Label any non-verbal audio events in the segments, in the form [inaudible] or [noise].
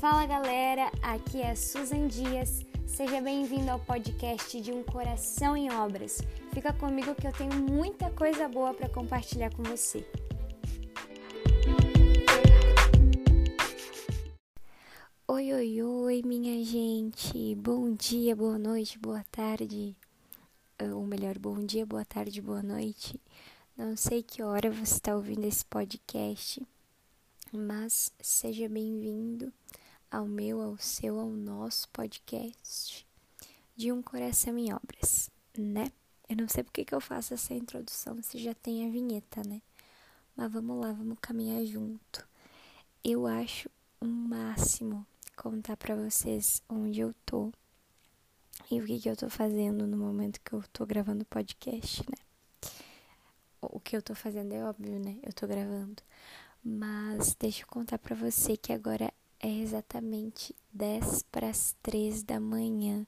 Fala galera, aqui é Susan Dias. Seja bem-vindo ao podcast de Um Coração em Obras. Fica comigo que eu tenho muita coisa boa para compartilhar com você. Oi, oi, oi, minha gente. Bom dia, boa noite, boa tarde. Ou melhor, bom dia, boa tarde, boa noite. Não sei que hora você está ouvindo esse podcast, mas seja bem-vindo ao meu, ao seu, ao nosso podcast de Um Coração em Obras, né? Eu não sei porque que eu faço essa introdução se já tem a vinheta, né? Mas vamos lá, vamos caminhar junto. Eu acho um máximo contar para vocês onde eu tô e o que que eu tô fazendo no momento que eu tô gravando o podcast, né? o que eu tô fazendo é óbvio, né? Eu tô gravando. Mas deixa eu contar para você que agora é exatamente 10 para as 3 da manhã.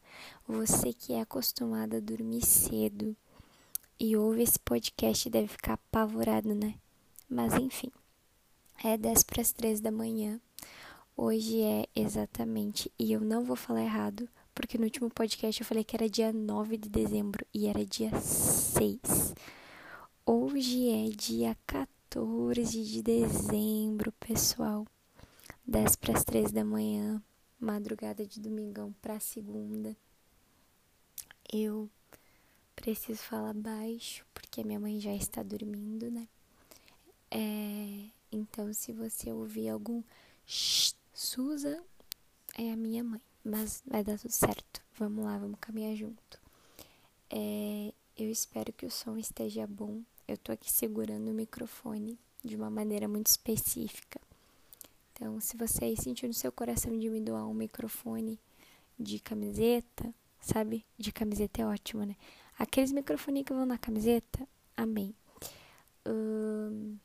Você que é acostumado a dormir cedo e ouve esse podcast deve ficar apavorado, né? Mas enfim, é 10 para as 3 da manhã. Hoje é exatamente, e eu não vou falar errado, porque no último podcast eu falei que era dia 9 de dezembro e era dia 6. Hoje é dia 14 de dezembro, pessoal. 10 para as 3 da manhã, madrugada de domingão para segunda. Eu preciso falar baixo porque minha mãe já está dormindo, né? É, então, se você ouvir algum Suza, é a minha mãe. Mas vai dar tudo certo. Vamos lá, vamos caminhar junto. É, eu espero que o som esteja bom eu tô aqui segurando o microfone de uma maneira muito específica. Então, se você aí sentiu no seu coração de me doar um microfone de camiseta, sabe? De camiseta é ótimo, né? Aqueles microfones que vão na camiseta, amém. Hum,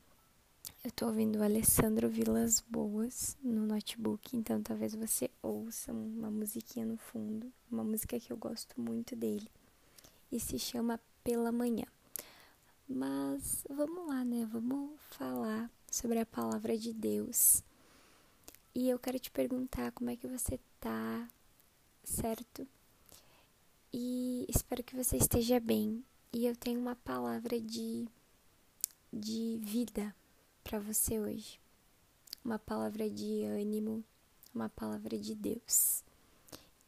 eu tô ouvindo o Alessandro Vilas Boas no notebook, então talvez você ouça uma musiquinha no fundo, uma música que eu gosto muito dele, e se chama Pela Manhã. Mas vamos lá, né? Vamos falar sobre a palavra de Deus. E eu quero te perguntar como é que você tá, certo? E espero que você esteja bem. E eu tenho uma palavra de de vida para você hoje. Uma palavra de ânimo, uma palavra de Deus.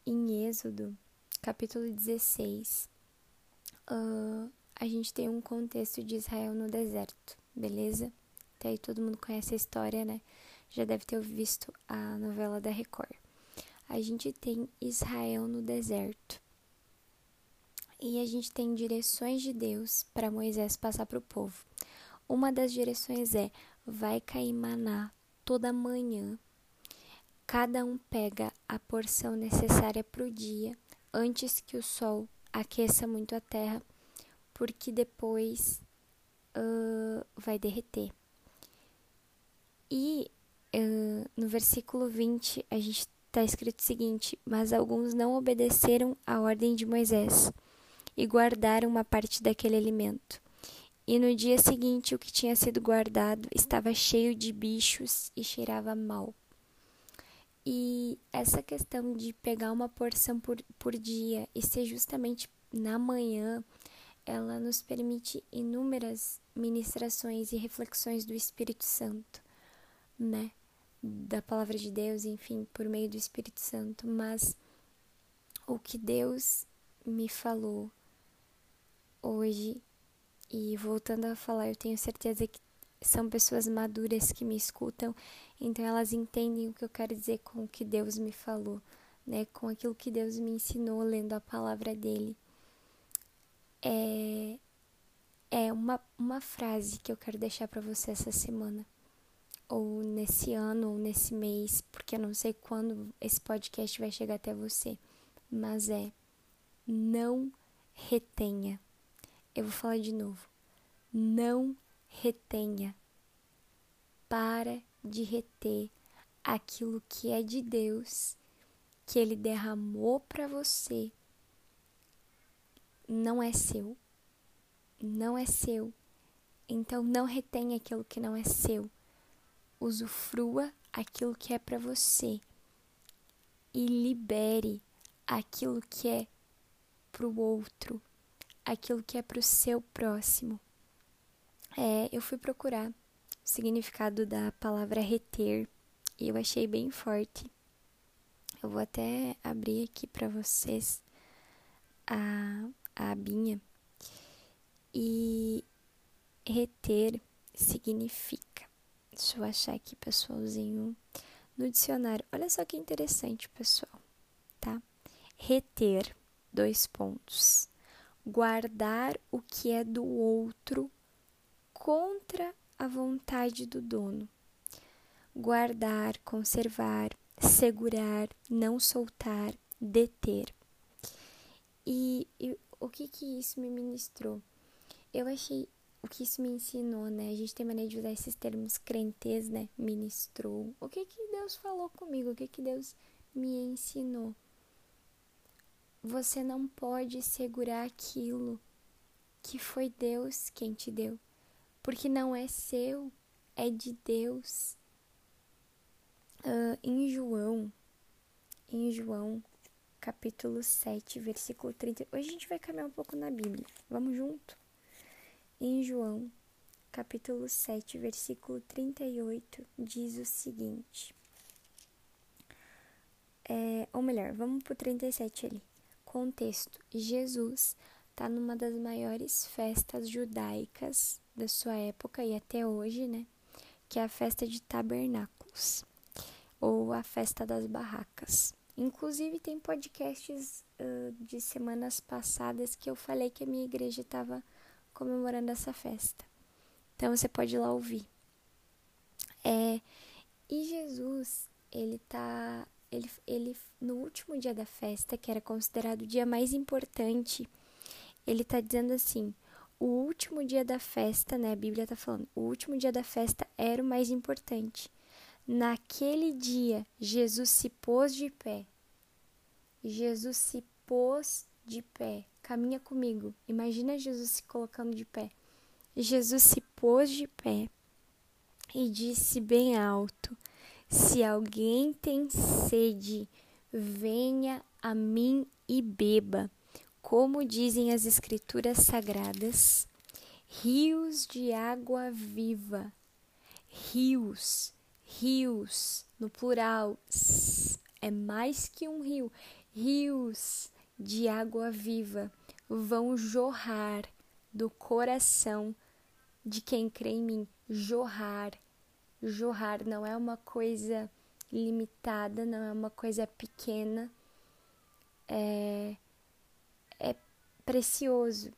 Em Êxodo, capítulo 16, uh, a gente tem um contexto de Israel no deserto, beleza? Até aí todo mundo conhece a história, né? Já deve ter visto a novela da Record. A gente tem Israel no deserto. E a gente tem direções de Deus para Moisés passar para o povo. Uma das direções é: vai cair maná toda manhã. Cada um pega a porção necessária para o dia antes que o sol aqueça muito a terra porque depois uh, vai derreter. E no versículo 20 a gente está escrito o seguinte: Mas alguns não obedeceram à ordem de Moisés e guardaram uma parte daquele alimento. E no dia seguinte, o que tinha sido guardado estava cheio de bichos e cheirava mal. E essa questão de pegar uma porção por, por dia e ser justamente na manhã ela nos permite inúmeras ministrações e reflexões do Espírito Santo, né? Da palavra de Deus, enfim, por meio do Espírito Santo, mas o que Deus me falou hoje e voltando a falar, eu tenho certeza que são pessoas maduras que me escutam, então elas entendem o que eu quero dizer com o que Deus me falou, né? Com aquilo que Deus me ensinou lendo a palavra dele é, é uma, uma frase que eu quero deixar para você essa semana, ou nesse ano, ou nesse mês, porque eu não sei quando esse podcast vai chegar até você, mas é: não retenha. Eu vou falar de novo. Não retenha. Para de reter aquilo que é de Deus, que Ele derramou para você não é seu. Não é seu. Então não retenha aquilo que não é seu. Usufrua aquilo que é para você. e libere aquilo que é para o outro, aquilo que é para o seu próximo. É, eu fui procurar o significado da palavra reter e eu achei bem forte. Eu vou até abrir aqui para vocês a, a abinha. E reter significa. Deixa eu achar aqui, pessoalzinho, no dicionário. Olha só que interessante, pessoal, tá? Reter, dois pontos. Guardar o que é do outro contra a vontade do dono. Guardar, conservar, segurar, não soltar, deter. E, e o que que isso me ministrou? Eu achei o que isso me ensinou, né? A gente tem maneira de usar esses termos crentes, né? Ministrou. O que que Deus falou comigo? O que que Deus me ensinou? Você não pode segurar aquilo que foi Deus quem te deu, porque não é seu, é de Deus. Uh, em João, em João, capítulo 7, versículo 30. Hoje a gente vai caminhar um pouco na Bíblia. Vamos junto? Em João, capítulo 7, versículo 38, diz o seguinte. É, ou melhor, vamos para o 37 ali. Contexto: Jesus está numa das maiores festas judaicas da sua época e até hoje, né? Que é a festa de tabernáculos ou a festa das barracas. Inclusive, tem podcasts uh, de semanas passadas que eu falei que a minha igreja estava comemorando essa festa. Então você pode ir lá ouvir. É, e Jesus, ele tá ele, ele no último dia da festa, que era considerado o dia mais importante, ele tá dizendo assim: o último dia da festa, né? A Bíblia tá falando, o último dia da festa era o mais importante. Naquele dia, Jesus se pôs de pé. Jesus se pôs de pé. Caminha comigo. Imagina Jesus se colocando de pé. Jesus se pôs de pé e disse bem alto: Se alguém tem sede, venha a mim e beba. Como dizem as Escrituras Sagradas, rios de água viva. Rios, rios, no plural, é mais que um rio. Rios de água viva vão jorrar do coração de quem crê em mim. Jorrar. Jorrar não é uma coisa limitada, não é uma coisa pequena. É, é precioso.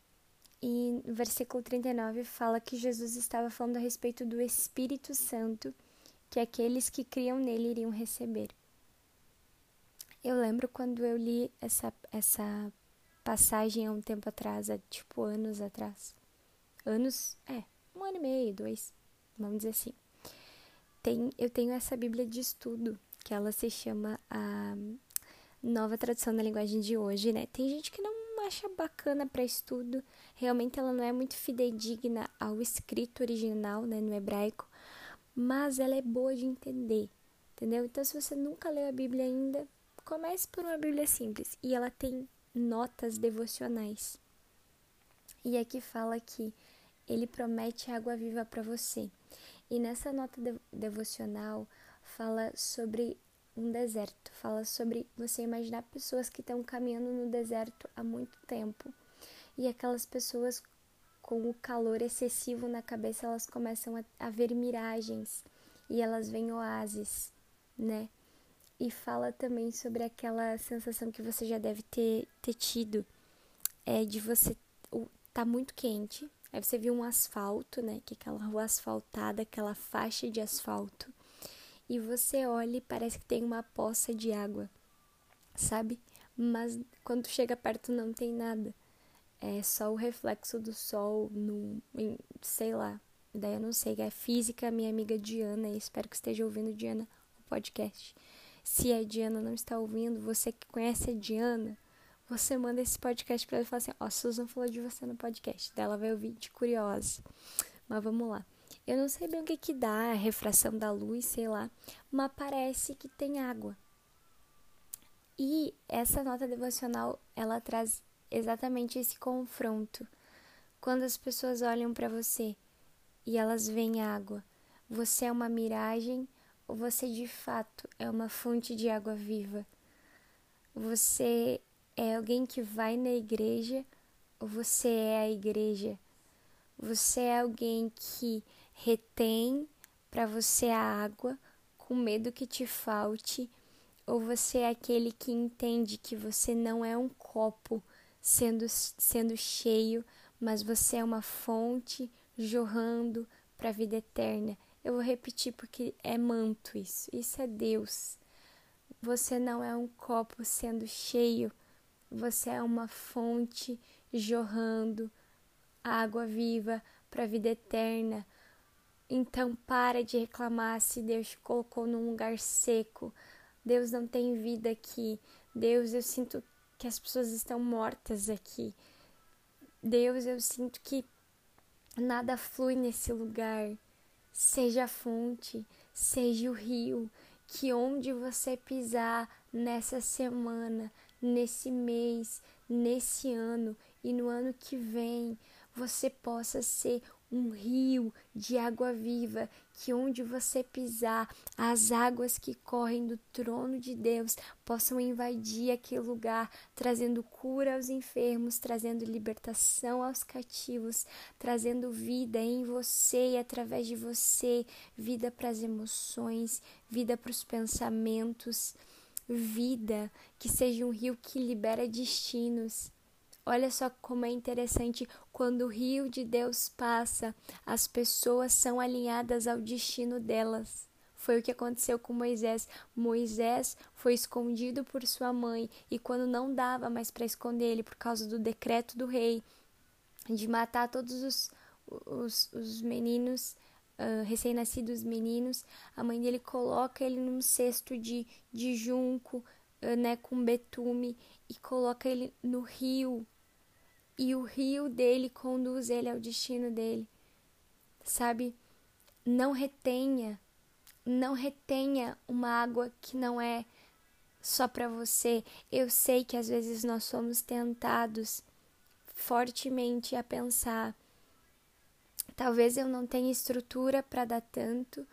E no versículo 39 fala que Jesus estava falando a respeito do Espírito Santo que aqueles que criam nele iriam receber. Eu lembro quando eu li essa, essa passagem há um tempo atrás, há tipo anos atrás. Anos, é, um ano e meio, dois, vamos dizer assim. Tem, eu tenho essa Bíblia de estudo, que ela se chama a Nova Tradução da Linguagem de Hoje, né? Tem gente que não acha bacana para estudo, realmente ela não é muito fidedigna ao escrito original, né, no hebraico, mas ela é boa de entender, entendeu? Então, se você nunca leu a Bíblia ainda, Comece por uma Bíblia simples e ela tem notas devocionais. E aqui fala que ele promete água viva para você. E nessa nota de devocional fala sobre um deserto, fala sobre você imaginar pessoas que estão caminhando no deserto há muito tempo. E aquelas pessoas com o calor excessivo na cabeça, elas começam a, a ver miragens e elas veem oásis, né? E fala também sobre aquela sensação que você já deve ter, ter tido é de você tá muito quente, aí você viu um asfalto, né, que é aquela rua asfaltada, aquela faixa de asfalto, e você olha e parece que tem uma poça de água, sabe? Mas quando chega perto não tem nada. É só o reflexo do sol no, em, sei lá. Daí eu não sei, é física, minha amiga Diana, espero que esteja ouvindo Diana o podcast. Se a Diana não está ouvindo, você que conhece a Diana, você manda esse podcast para ela e fala assim: Ó, oh, Susan falou de você no podcast. Daí ela vai ouvir de curiosa. Mas vamos lá. Eu não sei bem o que que dá, a refração da luz, sei lá, mas parece que tem água. E essa nota devocional, ela traz exatamente esse confronto. Quando as pessoas olham para você e elas veem água, você é uma miragem ou você de fato é uma fonte de água viva? Você é alguém que vai na igreja ou você é a igreja? Você é alguém que retém para você a água com medo que te falte? Ou você é aquele que entende que você não é um copo sendo, sendo cheio, mas você é uma fonte jorrando para a vida eterna? Eu vou repetir porque é manto isso. Isso é Deus. Você não é um copo sendo cheio, você é uma fonte jorrando água viva para a vida eterna. Então para de reclamar se Deus te colocou num lugar seco. Deus não tem vida aqui. Deus, eu sinto que as pessoas estão mortas aqui. Deus, eu sinto que nada flui nesse lugar. Seja a fonte, seja o rio, que onde você pisar nessa semana, nesse mês, nesse ano e no ano que vem, você possa ser um rio de água viva, que onde você pisar, as águas que correm do trono de Deus possam invadir aquele lugar, trazendo cura aos enfermos, trazendo libertação aos cativos, trazendo vida em você e através de você, vida para as emoções, vida para os pensamentos, vida que seja um rio que libera destinos Olha só como é interessante quando o rio de Deus passa, as pessoas são alinhadas ao destino delas. Foi o que aconteceu com Moisés. Moisés foi escondido por sua mãe e quando não dava mais para esconder ele por causa do decreto do rei de matar todos os, os, os meninos uh, recém-nascidos meninos, a mãe dele coloca ele num cesto de, de junco, né, com betume e coloca ele no rio e o rio dele conduz ele ao destino dele. Sabe? Não retenha, não retenha uma água que não é só para você. Eu sei que às vezes nós somos tentados fortemente a pensar: talvez eu não tenha estrutura para dar tanto,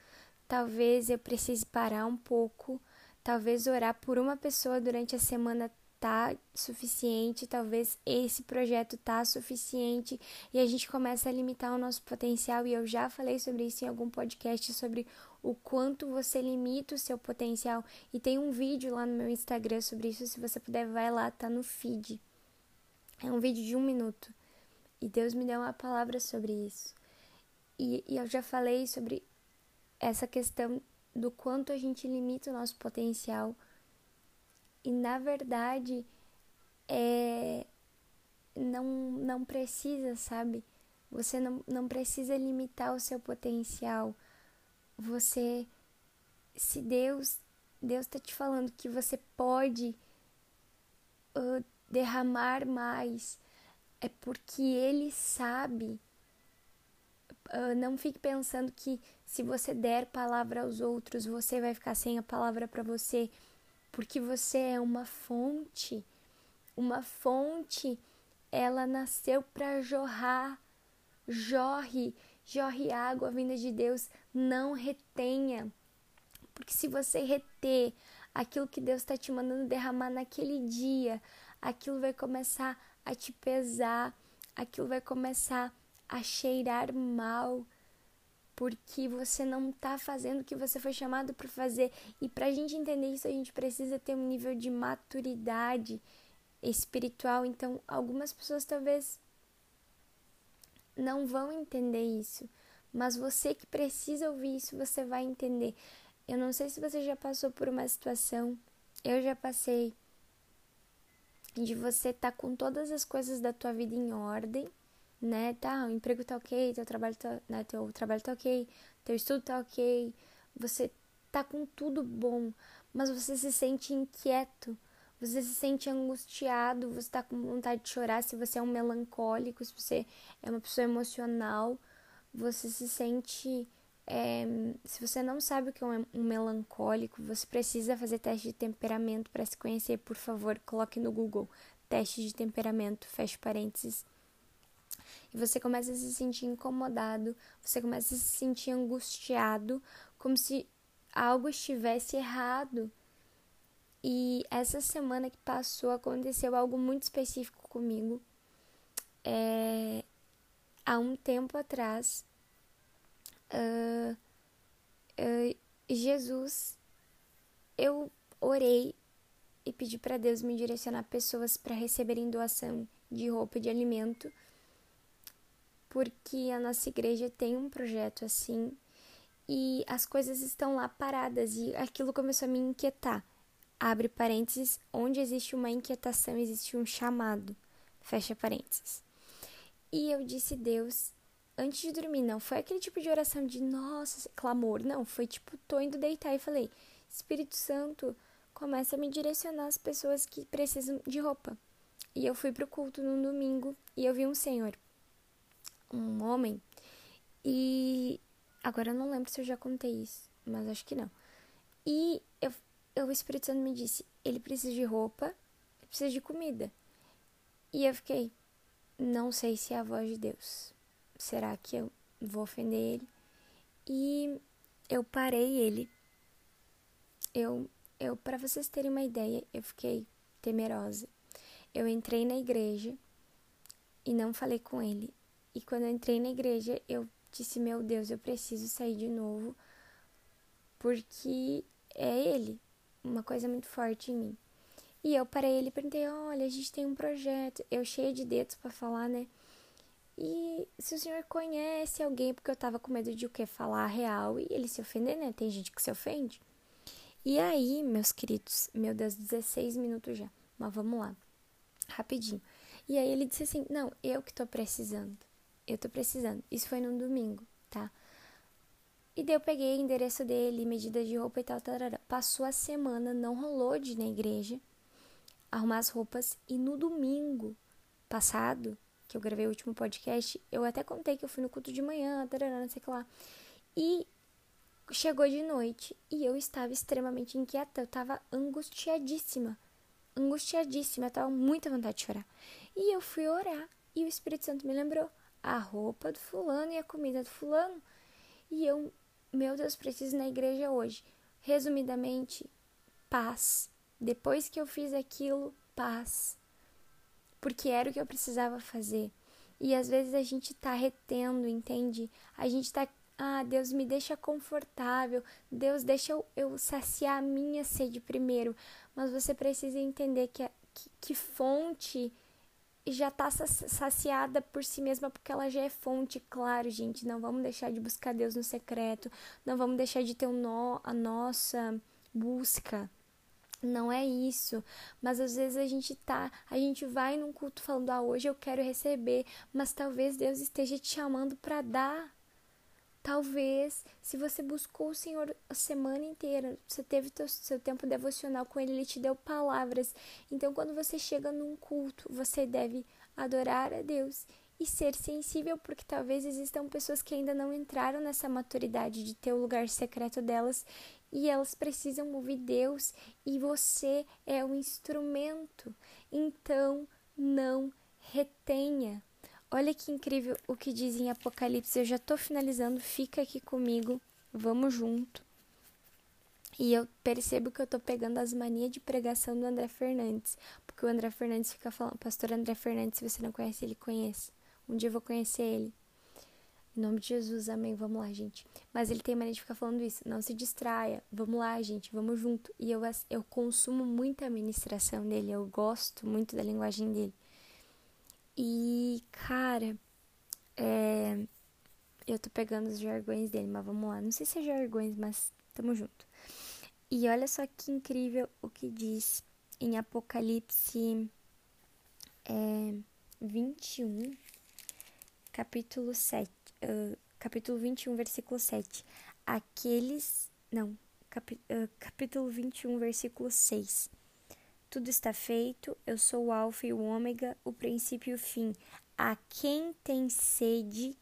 talvez eu precise parar um pouco, talvez orar por uma pessoa durante a semana tá suficiente, talvez esse projeto tá suficiente e a gente começa a limitar o nosso potencial e eu já falei sobre isso em algum podcast sobre o quanto você limita o seu potencial e tem um vídeo lá no meu Instagram sobre isso, se você puder vai lá, tá no feed. É um vídeo de um minuto e Deus me deu uma palavra sobre isso. E, e eu já falei sobre essa questão do quanto a gente limita o nosso potencial e na verdade é não não precisa, sabe? Você não, não precisa limitar o seu potencial. Você se Deus Deus está te falando que você pode uh, derramar mais, é porque Ele sabe. Uh, não fique pensando que se você der palavra aos outros, você vai ficar sem a palavra para você porque você é uma fonte. Uma fonte, ela nasceu para jorrar. Jorre, jorre água vinda de Deus, não retenha. Porque se você reter aquilo que Deus está te mandando derramar naquele dia, aquilo vai começar a te pesar, aquilo vai começar a cheirar mal porque você não está fazendo o que você foi chamado para fazer. E para a gente entender isso, a gente precisa ter um nível de maturidade espiritual. Então, algumas pessoas talvez não vão entender isso, mas você que precisa ouvir isso, você vai entender. Eu não sei se você já passou por uma situação, eu já passei, de você estar tá com todas as coisas da tua vida em ordem né? Tá, o emprego tá ok, teu trabalho tá, né, teu trabalho tá ok, teu estudo tá ok, você tá com tudo bom, mas você se sente inquieto, você se sente angustiado, você tá com vontade de chorar se você é um melancólico, se você é uma pessoa emocional, você se sente É, se você não sabe o que é um melancólico, você precisa fazer teste de temperamento para se conhecer, por favor, coloque no Google teste de temperamento, feche parênteses. E você começa a se sentir incomodado, você começa a se sentir angustiado, como se algo estivesse errado. E essa semana que passou aconteceu algo muito específico comigo. É, há um tempo atrás, uh, uh, Jesus, eu orei e pedi para Deus me direcionar pessoas para receberem doação de roupa e de alimento, porque a nossa igreja tem um projeto assim e as coisas estão lá paradas e aquilo começou a me inquietar. Abre parênteses, onde existe uma inquietação, existe um chamado. Fecha parênteses. E eu disse, Deus, antes de dormir, não foi aquele tipo de oração de nossa, clamor, não, foi tipo, tô indo deitar e falei, Espírito Santo, começa a me direcionar as pessoas que precisam de roupa. E eu fui pro culto num domingo e eu vi um senhor, um homem, e agora eu não lembro se eu já contei isso, mas acho que não. E eu, eu, o Espírito Santo me disse: ele precisa de roupa, ele precisa de comida. E eu fiquei: não sei se é a voz de Deus. Será que eu vou ofender ele? E eu parei ele. Eu eu, para vocês terem uma ideia, eu fiquei temerosa. Eu entrei na igreja e não falei com ele. E quando eu entrei na igreja, eu disse: Meu Deus, eu preciso sair de novo, porque é ele, uma coisa muito forte em mim. E eu parei ele e perguntei: Olha, a gente tem um projeto. Eu cheia de dedos para falar, né? E se o senhor conhece alguém, porque eu tava com medo de o quê? Falar a real e ele se ofender, né? Tem gente que se ofende. E aí, meus queridos, meu Deus, 16 minutos já. Mas vamos lá, rapidinho. E aí ele disse assim: Não, eu que tô precisando. Eu tô precisando. Isso foi num domingo, tá? E daí eu peguei o endereço dele, medida de roupa e tal, tarará. Passou a semana, não rolou de ir na igreja arrumar as roupas. E no domingo passado, que eu gravei o último podcast, eu até contei que eu fui no culto de manhã, tarará, não sei o que lá. E Chegou de noite e eu estava extremamente inquieta, eu estava angustiadíssima. Angustiadíssima, eu estava muita vontade de chorar. E eu fui orar e o Espírito Santo me lembrou a roupa do fulano e a comida do fulano. E eu, meu Deus, preciso ir na igreja hoje. Resumidamente, paz. Depois que eu fiz aquilo, paz. Porque era o que eu precisava fazer. E às vezes a gente tá retendo, entende? A gente tá ah, Deus me deixa confortável, Deus deixa eu, eu saciar a minha sede primeiro. Mas você precisa entender que, que, que fonte já está saciada por si mesma, porque ela já é fonte, claro, gente. Não vamos deixar de buscar Deus no secreto, não vamos deixar de ter um nó, a nossa busca. Não é isso, mas às vezes a gente tá, a gente vai num culto falando, ah, hoje eu quero receber, mas talvez Deus esteja te chamando para dar Talvez, se você buscou o Senhor a semana inteira, você teve teu, seu tempo devocional com Ele, Ele te deu palavras. Então, quando você chega num culto, você deve adorar a Deus e ser sensível, porque talvez existam pessoas que ainda não entraram nessa maturidade de ter o lugar secreto delas e elas precisam ouvir Deus e você é o instrumento. Então, não retenha. Olha que incrível o que diz em Apocalipse. Eu já estou finalizando, fica aqui comigo, vamos junto. E eu percebo que eu estou pegando as manias de pregação do André Fernandes, porque o André Fernandes fica falando, pastor André Fernandes, se você não conhece, ele conhece. Um dia eu vou conhecer ele. Em nome de Jesus, amém. Vamos lá, gente. Mas ele tem mania de ficar falando isso. Não se distraia. Vamos lá, gente. Vamos junto. E eu, eu consumo muita ministração dele. Eu gosto muito da linguagem dele. E, cara, é, eu tô pegando os jargões dele, mas vamos lá. Não sei se é jargões, mas tamo junto. E olha só que incrível o que diz em Apocalipse é, 21, capítulo 7, uh, capítulo 21, versículo 7. Aqueles. Não, capi, uh, capítulo 21, versículo 6. Tudo está feito, eu sou o Alfa e o Ômega, o princípio e o fim. A quem tem sede,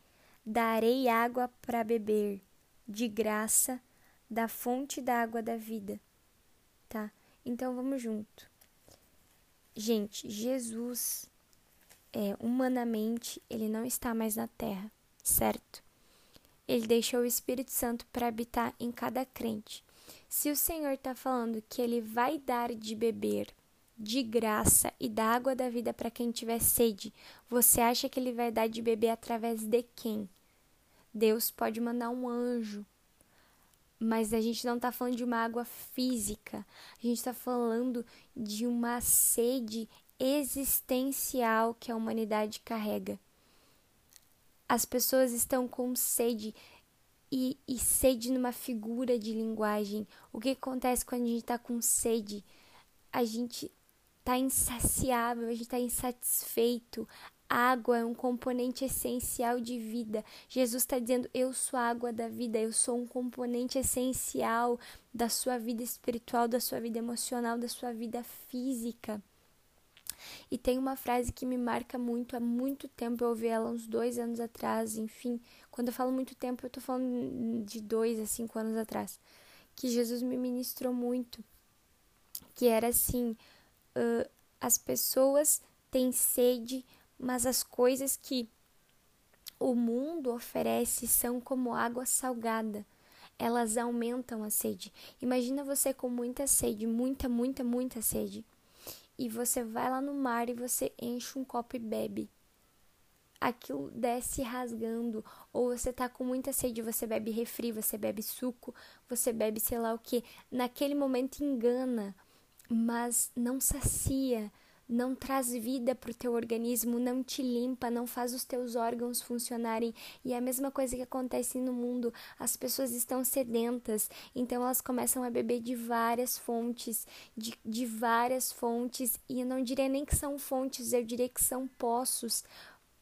darei água para beber. de graça da fonte da água da vida, tá? Então vamos junto. Gente, Jesus, é, humanamente, ele não está mais na terra, certo? Ele deixou o Espírito Santo para habitar em cada crente. Se o Senhor está falando que ele vai dar de beber de graça e da água da vida para quem tiver sede, você acha que ele vai dar de beber através de quem? Deus pode mandar um anjo, mas a gente não está falando de uma água física, a gente está falando de uma sede existencial que a humanidade carrega. As pessoas estão com sede e, e sede numa figura de linguagem. O que acontece quando a gente está com sede? A gente está insaciável, a gente está insatisfeito. Água é um componente essencial de vida. Jesus está dizendo: Eu sou a água da vida, eu sou um componente essencial da sua vida espiritual, da sua vida emocional, da sua vida física. E tem uma frase que me marca muito há muito tempo, eu ouvi ela uns dois anos atrás, enfim. Quando eu falo muito tempo, eu tô falando de dois a cinco anos atrás. Que Jesus me ministrou muito. Que era assim: uh, as pessoas têm sede, mas as coisas que o mundo oferece são como água salgada. Elas aumentam a sede. Imagina você com muita sede, muita, muita, muita sede e você vai lá no mar e você enche um copo e bebe. Aquilo desce rasgando, ou você tá com muita sede, você bebe refri, você bebe suco, você bebe sei lá o que. Naquele momento engana, mas não sacia não traz vida para o teu organismo, não te limpa, não faz os teus órgãos funcionarem. E é a mesma coisa que acontece no mundo. As pessoas estão sedentas, então elas começam a beber de várias fontes, de, de várias fontes, e eu não diria nem que são fontes, eu diria que são poços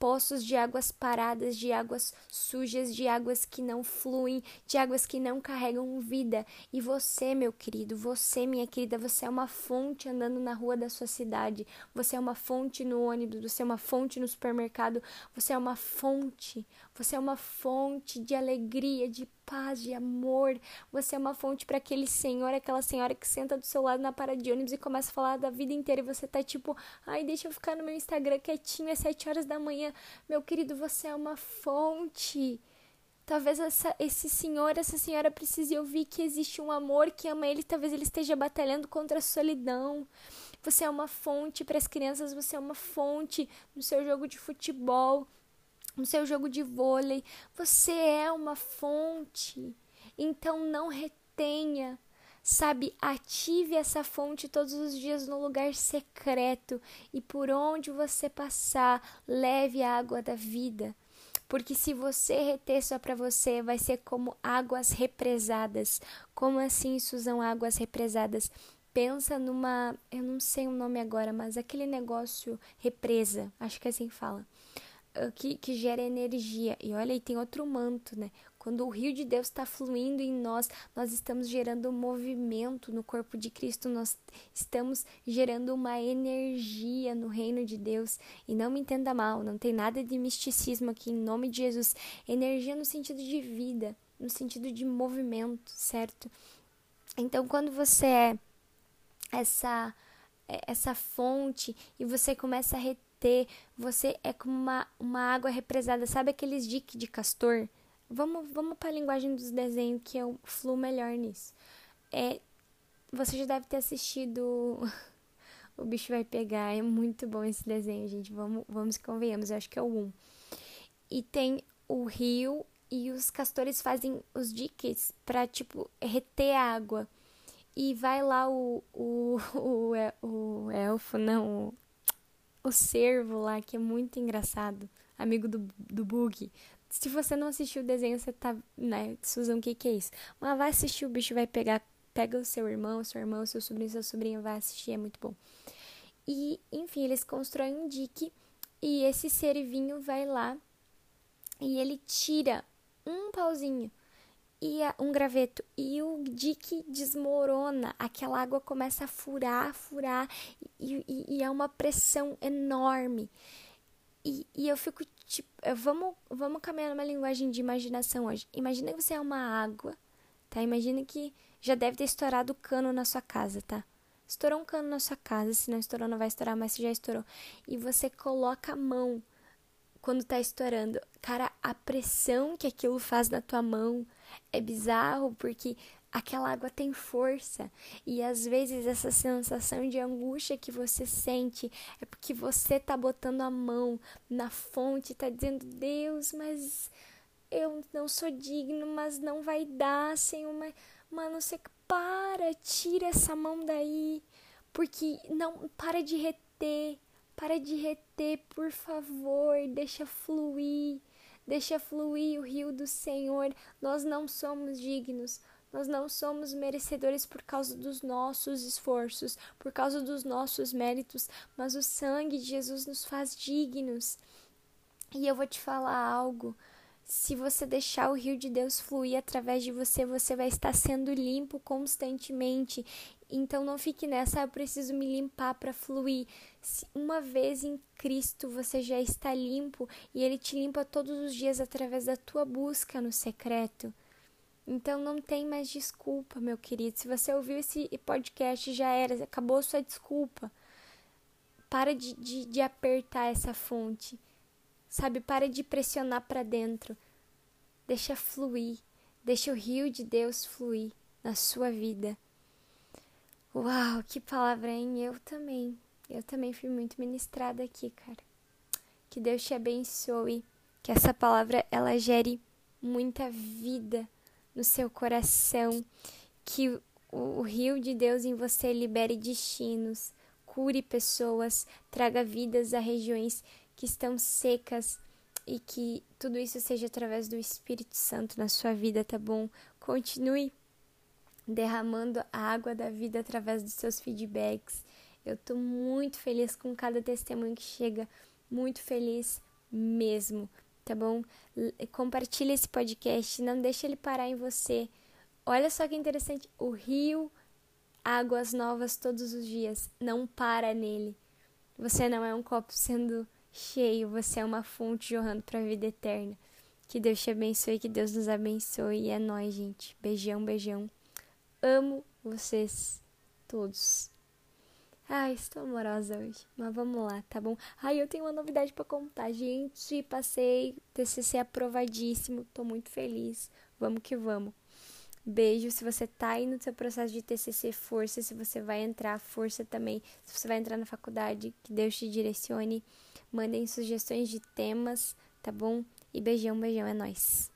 poços de águas paradas, de águas sujas, de águas que não fluem, de águas que não carregam vida. E você, meu querido, você, minha querida, você é uma fonte andando na rua da sua cidade, você é uma fonte no ônibus, você é uma fonte no supermercado, você é uma fonte, você é uma fonte de alegria, de paz, de amor. Você é uma fonte para aquele senhor, aquela senhora que senta do seu lado na parada de ônibus e começa a falar da vida inteira e você tá tipo, ai, deixa eu ficar no meu Instagram quietinho às sete horas da manhã. Meu querido, você é uma fonte. Talvez essa, esse senhor, essa senhora precise ouvir que existe um amor que ama ele, talvez ele esteja batalhando contra a solidão. Você é uma fonte para as crianças, você é uma fonte no seu jogo de futebol, no seu jogo de vôlei. Você é uma fonte. Então não retenha. Sabe, ative essa fonte todos os dias no lugar secreto e por onde você passar, leve a água da vida. Porque se você reter só para você, vai ser como águas represadas. Como assim, Suzão, águas represadas? Pensa numa, eu não sei o nome agora, mas aquele negócio represa, acho que é assim fala que, que gera energia. E olha aí, tem outro manto, né? Quando o rio de Deus está fluindo em nós, nós estamos gerando movimento no corpo de Cristo, nós estamos gerando uma energia no reino de Deus. E não me entenda mal, não tem nada de misticismo aqui, em nome de Jesus. Energia no sentido de vida, no sentido de movimento, certo? Então, quando você é essa essa fonte e você começa a ter, você é como uma, uma água represada. Sabe aqueles diques de castor? Vamos, vamos para a linguagem dos desenhos que eu fluo melhor nisso. É, você já deve ter assistido [laughs] O Bicho Vai Pegar. É muito bom esse desenho, gente. Vamos, vamos convenhamos, eu acho que é o 1. E tem o rio e os castores fazem os diques para tipo reter água. E vai lá o, o, [laughs] o, o elfo, não, o cervo lá, que é muito engraçado, amigo do, do Bug. Se você não assistiu o desenho, você tá, né, Suzão, o que que é isso? Mas vai assistir, o bicho vai pegar, pega o seu irmão, seu irmão, seu sobrinho, seu sobrinho, vai assistir, é muito bom. E, enfim, eles constroem um dique e esse servinho vai lá e ele tira um pauzinho e um graveto e o dique desmorona, aquela água começa a furar, furar e, e, e é uma pressão enorme. E, e eu fico tipo, vamos, vamos caminhar numa linguagem de imaginação hoje. Imagina que você é uma água, tá? Imagina que já deve ter estourado o cano na sua casa, tá? Estourou um cano na sua casa, se não estourou, não vai estourar, mas se já estourou. E você coloca a mão quando tá estourando. Cara, a pressão que aquilo faz na tua mão é bizarro, porque aquela água tem força. E às vezes essa sensação de angústia que você sente é porque você tá botando a mão na fonte, tá dizendo: "Deus, mas eu não sou digno, mas não vai dar, Senhor, mas mano, você para, tira essa mão daí, porque não para de reter, para de reter, por favor, deixa fluir, deixa fluir o rio do Senhor. Nós não somos dignos, nós não somos merecedores por causa dos nossos esforços, por causa dos nossos méritos, mas o sangue de Jesus nos faz dignos. E eu vou te falar algo se você deixar o rio de Deus fluir através de você, você vai estar sendo limpo constantemente. Então não fique nessa, ah, eu preciso me limpar para fluir. Uma vez em Cristo você já está limpo e ele te limpa todos os dias através da tua busca no secreto. Então não tem mais desculpa, meu querido. Se você ouviu esse podcast, já era, acabou sua desculpa. Para de, de, de apertar essa fonte. Sabe, para de pressionar para dentro. Deixa fluir. Deixa o rio de Deus fluir na sua vida. Uau, que palavra, hein? Eu também. Eu também fui muito ministrada aqui, cara. Que Deus te abençoe. Que essa palavra ela gere muita vida no seu coração. Que o, o rio de Deus em você libere destinos, cure pessoas, traga vidas a regiões que estão secas e que tudo isso seja através do Espírito Santo na sua vida, tá bom? Continue derramando a água da vida através dos seus feedbacks. Eu tô muito feliz com cada testemunho que chega, muito feliz mesmo, tá bom? Compartilhe esse podcast, não deixe ele parar em você. Olha só que interessante, o rio águas novas todos os dias, não para nele. Você não é um copo sendo cheio, você é uma fonte jorrando para a vida eterna. Que Deus te abençoe, que Deus nos abençoe. E é nóis, gente. Beijão, beijão. Amo vocês todos. Ai, estou amorosa hoje. Mas vamos lá, tá bom? Ai, eu tenho uma novidade para contar, gente. Passei TCC aprovadíssimo. Tô muito feliz. Vamos que vamos. Beijo. Se você tá aí no seu processo de TCC, força. Se você vai entrar, força também. Se você vai entrar na faculdade, que Deus te direcione. Mandem sugestões de temas, tá bom? E beijão, beijão, é nóis.